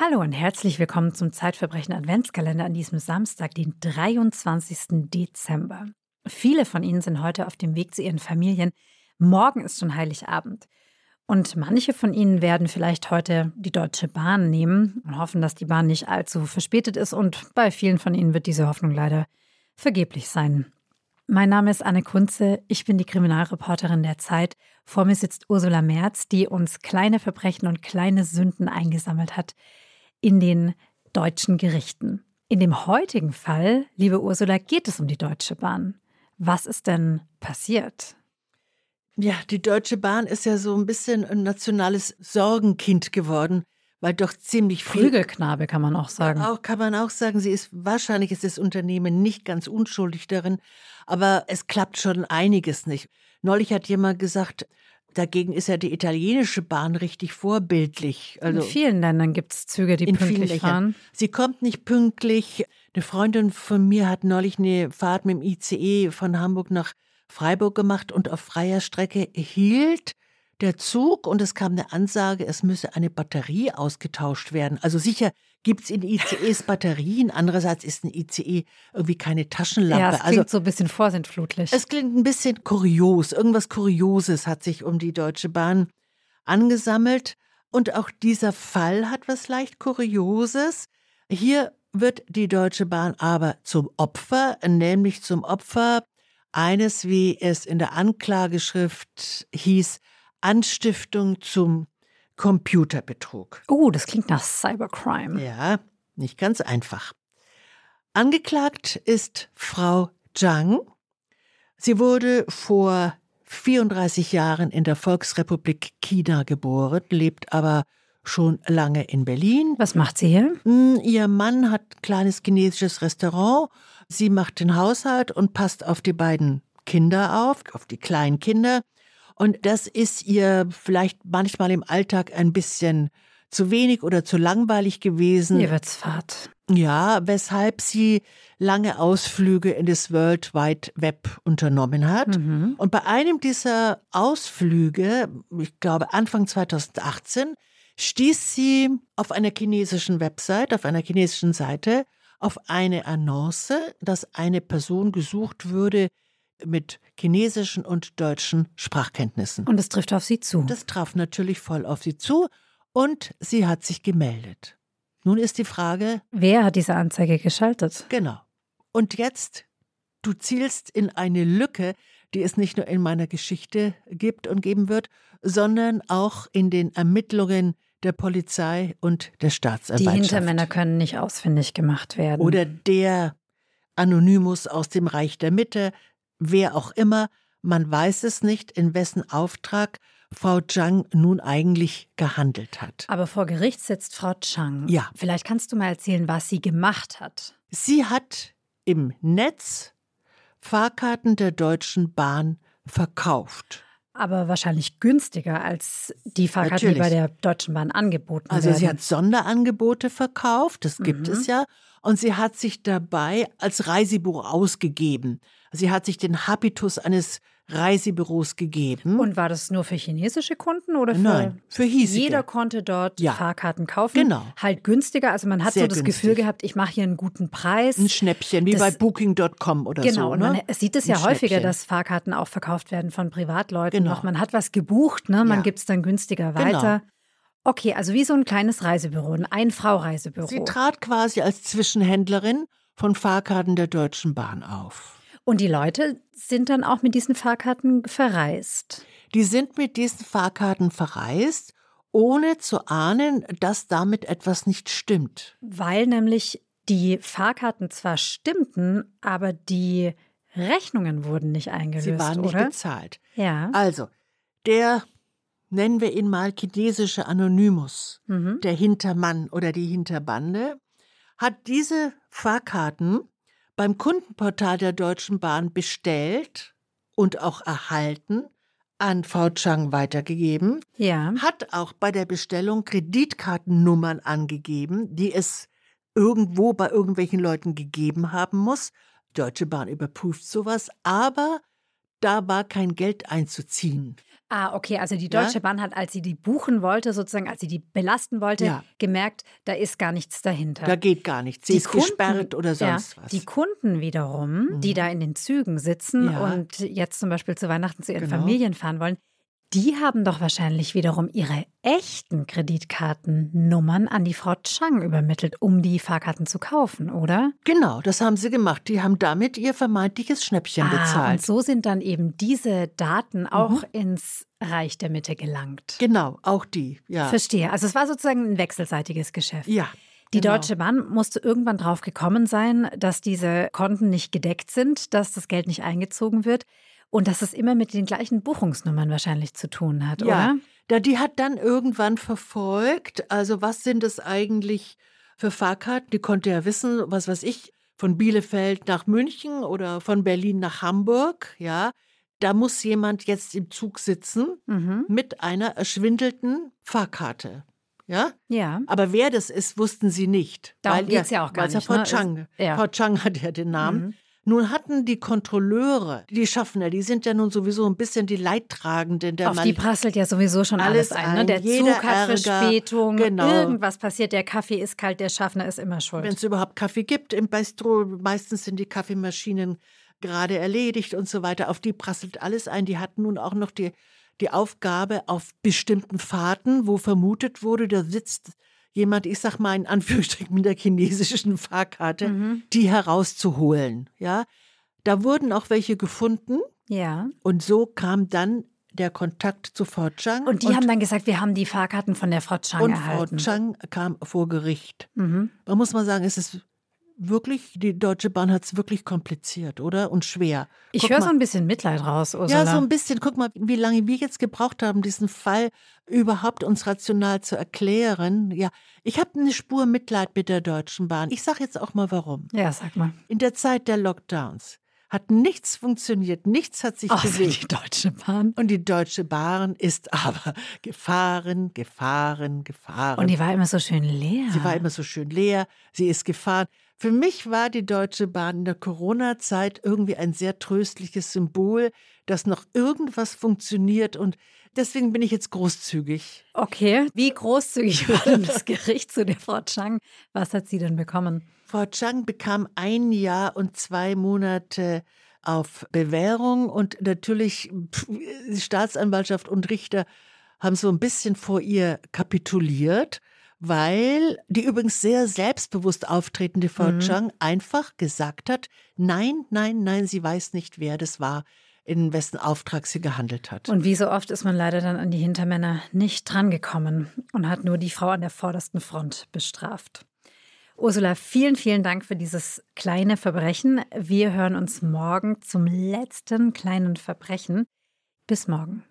Hallo und herzlich willkommen zum Zeitverbrechen Adventskalender an diesem Samstag, den 23. Dezember. Viele von Ihnen sind heute auf dem Weg zu ihren Familien. Morgen ist schon Heiligabend. Und manche von Ihnen werden vielleicht heute die Deutsche Bahn nehmen und hoffen, dass die Bahn nicht allzu verspätet ist. Und bei vielen von Ihnen wird diese Hoffnung leider vergeblich sein. Mein Name ist Anne Kunze, ich bin die Kriminalreporterin der Zeit. Vor mir sitzt Ursula Merz, die uns kleine Verbrechen und kleine Sünden eingesammelt hat in den deutschen Gerichten. In dem heutigen Fall, liebe Ursula, geht es um die Deutsche Bahn. Was ist denn passiert? Ja, die Deutsche Bahn ist ja so ein bisschen ein nationales Sorgenkind geworden weil doch ziemlich viel. Prügelknabe kann man auch sagen. Auch kann man auch sagen, sie ist wahrscheinlich ist das Unternehmen nicht ganz unschuldig darin, aber es klappt schon einiges nicht. Neulich hat jemand gesagt, Dagegen ist ja die italienische Bahn richtig vorbildlich. Also in vielen Ländern gibt es Züge, die pünktlich fahren. Sie kommt nicht pünktlich. Eine Freundin von mir hat neulich eine Fahrt mit dem ICE von Hamburg nach Freiburg gemacht und auf freier Strecke hielt der Zug und es kam eine Ansage, es müsse eine Batterie ausgetauscht werden. Also sicher gibt es in ICEs Batterien, andererseits ist ein ICE irgendwie keine Taschenlampe. Ja, es klingt also, so ein bisschen vorsintflutlich. Es klingt ein bisschen kurios. Irgendwas Kurioses hat sich um die Deutsche Bahn angesammelt. Und auch dieser Fall hat was leicht Kurioses. Hier wird die Deutsche Bahn aber zum Opfer, nämlich zum Opfer eines, wie es in der Anklageschrift hieß, Anstiftung zum Computerbetrug. Oh, das klingt nach Cybercrime. Ja, nicht ganz einfach. Angeklagt ist Frau Zhang. Sie wurde vor 34 Jahren in der Volksrepublik China geboren, lebt aber schon lange in Berlin. Was macht sie hier? Hm, ihr Mann hat ein kleines chinesisches Restaurant. Sie macht den Haushalt und passt auf die beiden Kinder auf, auf die kleinen Kinder. Und das ist ihr vielleicht manchmal im Alltag ein bisschen zu wenig oder zu langweilig gewesen. Ihr wird's fad. Ja, weshalb sie lange Ausflüge in das World Wide Web unternommen hat. Mhm. Und bei einem dieser Ausflüge, ich glaube Anfang 2018, stieß sie auf einer chinesischen Website, auf einer chinesischen Seite, auf eine Annonce, dass eine Person gesucht würde, mit chinesischen und deutschen Sprachkenntnissen. Und es trifft auf sie zu. Das traf natürlich voll auf sie zu und sie hat sich gemeldet. Nun ist die Frage, wer hat diese Anzeige geschaltet? Genau. Und jetzt, du zielst in eine Lücke, die es nicht nur in meiner Geschichte gibt und geben wird, sondern auch in den Ermittlungen der Polizei und der Staatsanwaltschaft. Die Hintermänner können nicht ausfindig gemacht werden. Oder der Anonymus aus dem Reich der Mitte, wer auch immer, man weiß es nicht, in wessen Auftrag Frau Chang nun eigentlich gehandelt hat. Aber vor Gericht sitzt Frau Chang. Ja. Vielleicht kannst du mal erzählen, was sie gemacht hat. Sie hat im Netz Fahrkarten der Deutschen Bahn verkauft. Aber wahrscheinlich günstiger als die Fahrkarten, Natürlich. die bei der Deutschen Bahn angeboten also werden. Also sie hat Sonderangebote verkauft, das gibt mhm. es ja. Und sie hat sich dabei als Reisebuch ausgegeben. Sie hat sich den Habitus eines Reisebüros gegeben. Und war das nur für chinesische Kunden oder für Nein, für hiesige. Jeder konnte dort ja. Fahrkarten kaufen. Genau. Halt günstiger. Also man hat Sehr so das günstig. Gefühl gehabt, ich mache hier einen guten Preis. Ein Schnäppchen, wie das, bei Booking.com oder genau, so. Genau. Ne? Man sieht es ja häufiger, dass Fahrkarten auch verkauft werden von Privatleuten. Genau. Noch man hat was gebucht, ne? man ja. gibt es dann günstiger genau. weiter. Genau. Okay, also wie so ein kleines Reisebüro, ein Ein-Frau-Reisebüro. Sie trat quasi als Zwischenhändlerin von Fahrkarten der Deutschen Bahn auf. Und die Leute sind dann auch mit diesen Fahrkarten verreist. Die sind mit diesen Fahrkarten verreist, ohne zu ahnen, dass damit etwas nicht stimmt. Weil nämlich die Fahrkarten zwar stimmten, aber die Rechnungen wurden nicht eingelöst. Sie waren nicht oder? bezahlt. Ja. Also, der, nennen wir ihn mal chinesische Anonymus, mhm. der Hintermann oder die Hinterbande, hat diese Fahrkarten beim Kundenportal der Deutschen Bahn bestellt und auch erhalten, an Frau Chang weitergegeben, ja. hat auch bei der Bestellung Kreditkartennummern angegeben, die es irgendwo bei irgendwelchen Leuten gegeben haben muss. Deutsche Bahn überprüft sowas, aber da war kein Geld einzuziehen. Ah, okay, also die Deutsche ja? Bahn hat, als sie die buchen wollte, sozusagen, als sie die belasten wollte, ja. gemerkt, da ist gar nichts dahinter. Da geht gar nichts. Sie die ist Kunden, gesperrt oder sonst ja, was. Die Kunden wiederum, mhm. die da in den Zügen sitzen und jetzt zum Beispiel zu Weihnachten zu ihren genau. Familien fahren wollen, die haben doch wahrscheinlich wiederum ihre echten Kreditkartennummern an die Frau Chang übermittelt, um die Fahrkarten zu kaufen, oder? Genau, das haben sie gemacht. Die haben damit ihr vermeintliches Schnäppchen ah, bezahlt. Und so sind dann eben diese Daten auch mhm. ins Reich der Mitte gelangt. Genau, auch die, ja. Verstehe. Also es war sozusagen ein wechselseitiges Geschäft. Ja. Die genau. Deutsche Bahn musste irgendwann drauf gekommen sein, dass diese Konten nicht gedeckt sind, dass das Geld nicht eingezogen wird. Und dass es immer mit den gleichen Buchungsnummern wahrscheinlich zu tun hat, ja. oder? Ja, die hat dann irgendwann verfolgt, also was sind es eigentlich für Fahrkarten? Die konnte ja wissen, was weiß ich, von Bielefeld nach München oder von Berlin nach Hamburg, ja. Da muss jemand jetzt im Zug sitzen mhm. mit einer erschwindelten Fahrkarte. Ja? Ja. Aber wer das ist, wussten sie nicht. Darum geht es ja auch gar nicht. Ja Frau ne? Chang. Ja. Frau Chang hat ja den Namen. Mhm. Nun hatten die Kontrolleure, die Schaffner, die sind ja nun sowieso ein bisschen die Leidtragenden. Der Auf Mann die prasselt ja sowieso schon alles, alles ein. Ne? Der Zug hat Ärger, Verspätung, genau. irgendwas passiert, der Kaffee ist kalt, der Schaffner ist immer schuld. Wenn es überhaupt Kaffee gibt im Bistro, meistens sind die Kaffeemaschinen gerade erledigt und so weiter. Auf die prasselt alles ein. Die hatten nun auch noch die, die Aufgabe auf bestimmten Fahrten, wo vermutet wurde, da sitzt jemand, ich sag mal in Anführungsstrichen mit der chinesischen Fahrkarte, mhm. die herauszuholen. Ja, da wurden auch welche gefunden. Ja. Und so kam dann der Kontakt zu Frau Chang. Und die und haben dann gesagt, wir haben die Fahrkarten von der Frau Chang und erhalten. Und Frau Chang kam vor Gericht. Mhm. Man muss mal sagen, es ist wirklich, die Deutsche Bahn hat es wirklich kompliziert, oder? Und schwer. Ich höre so ein bisschen Mitleid raus, Ursula. Ja, so ein bisschen. Guck mal, wie lange wir jetzt gebraucht haben, diesen Fall überhaupt uns rational zu erklären. Ja, ich habe eine Spur Mitleid mit der Deutschen Bahn. Ich sage jetzt auch mal warum. Ja, sag mal. In der Zeit der Lockdowns hat nichts funktioniert, nichts hat sich Ach, bewegt. Die Deutsche Bahn. Und die Deutsche Bahn ist aber gefahren, gefahren, gefahren. Und die war immer so schön leer. Sie war immer so schön leer. Sie ist gefahren. Für mich war die Deutsche Bahn in der Corona-Zeit irgendwie ein sehr tröstliches Symbol, dass noch irgendwas funktioniert und deswegen bin ich jetzt großzügig. Okay, wie großzügig war denn das Gericht zu der Frau Chang? Was hat sie denn bekommen? Frau Chang bekam ein Jahr und zwei Monate auf Bewährung und natürlich die Staatsanwaltschaft und Richter haben so ein bisschen vor ihr kapituliert weil die übrigens sehr selbstbewusst auftretende Frau mhm. Chang einfach gesagt hat, nein, nein, nein, sie weiß nicht, wer das war, in wessen Auftrag sie gehandelt hat. Und wie so oft ist man leider dann an die Hintermänner nicht drangekommen und hat nur die Frau an der vordersten Front bestraft. Ursula, vielen, vielen Dank für dieses kleine Verbrechen. Wir hören uns morgen zum letzten kleinen Verbrechen. Bis morgen.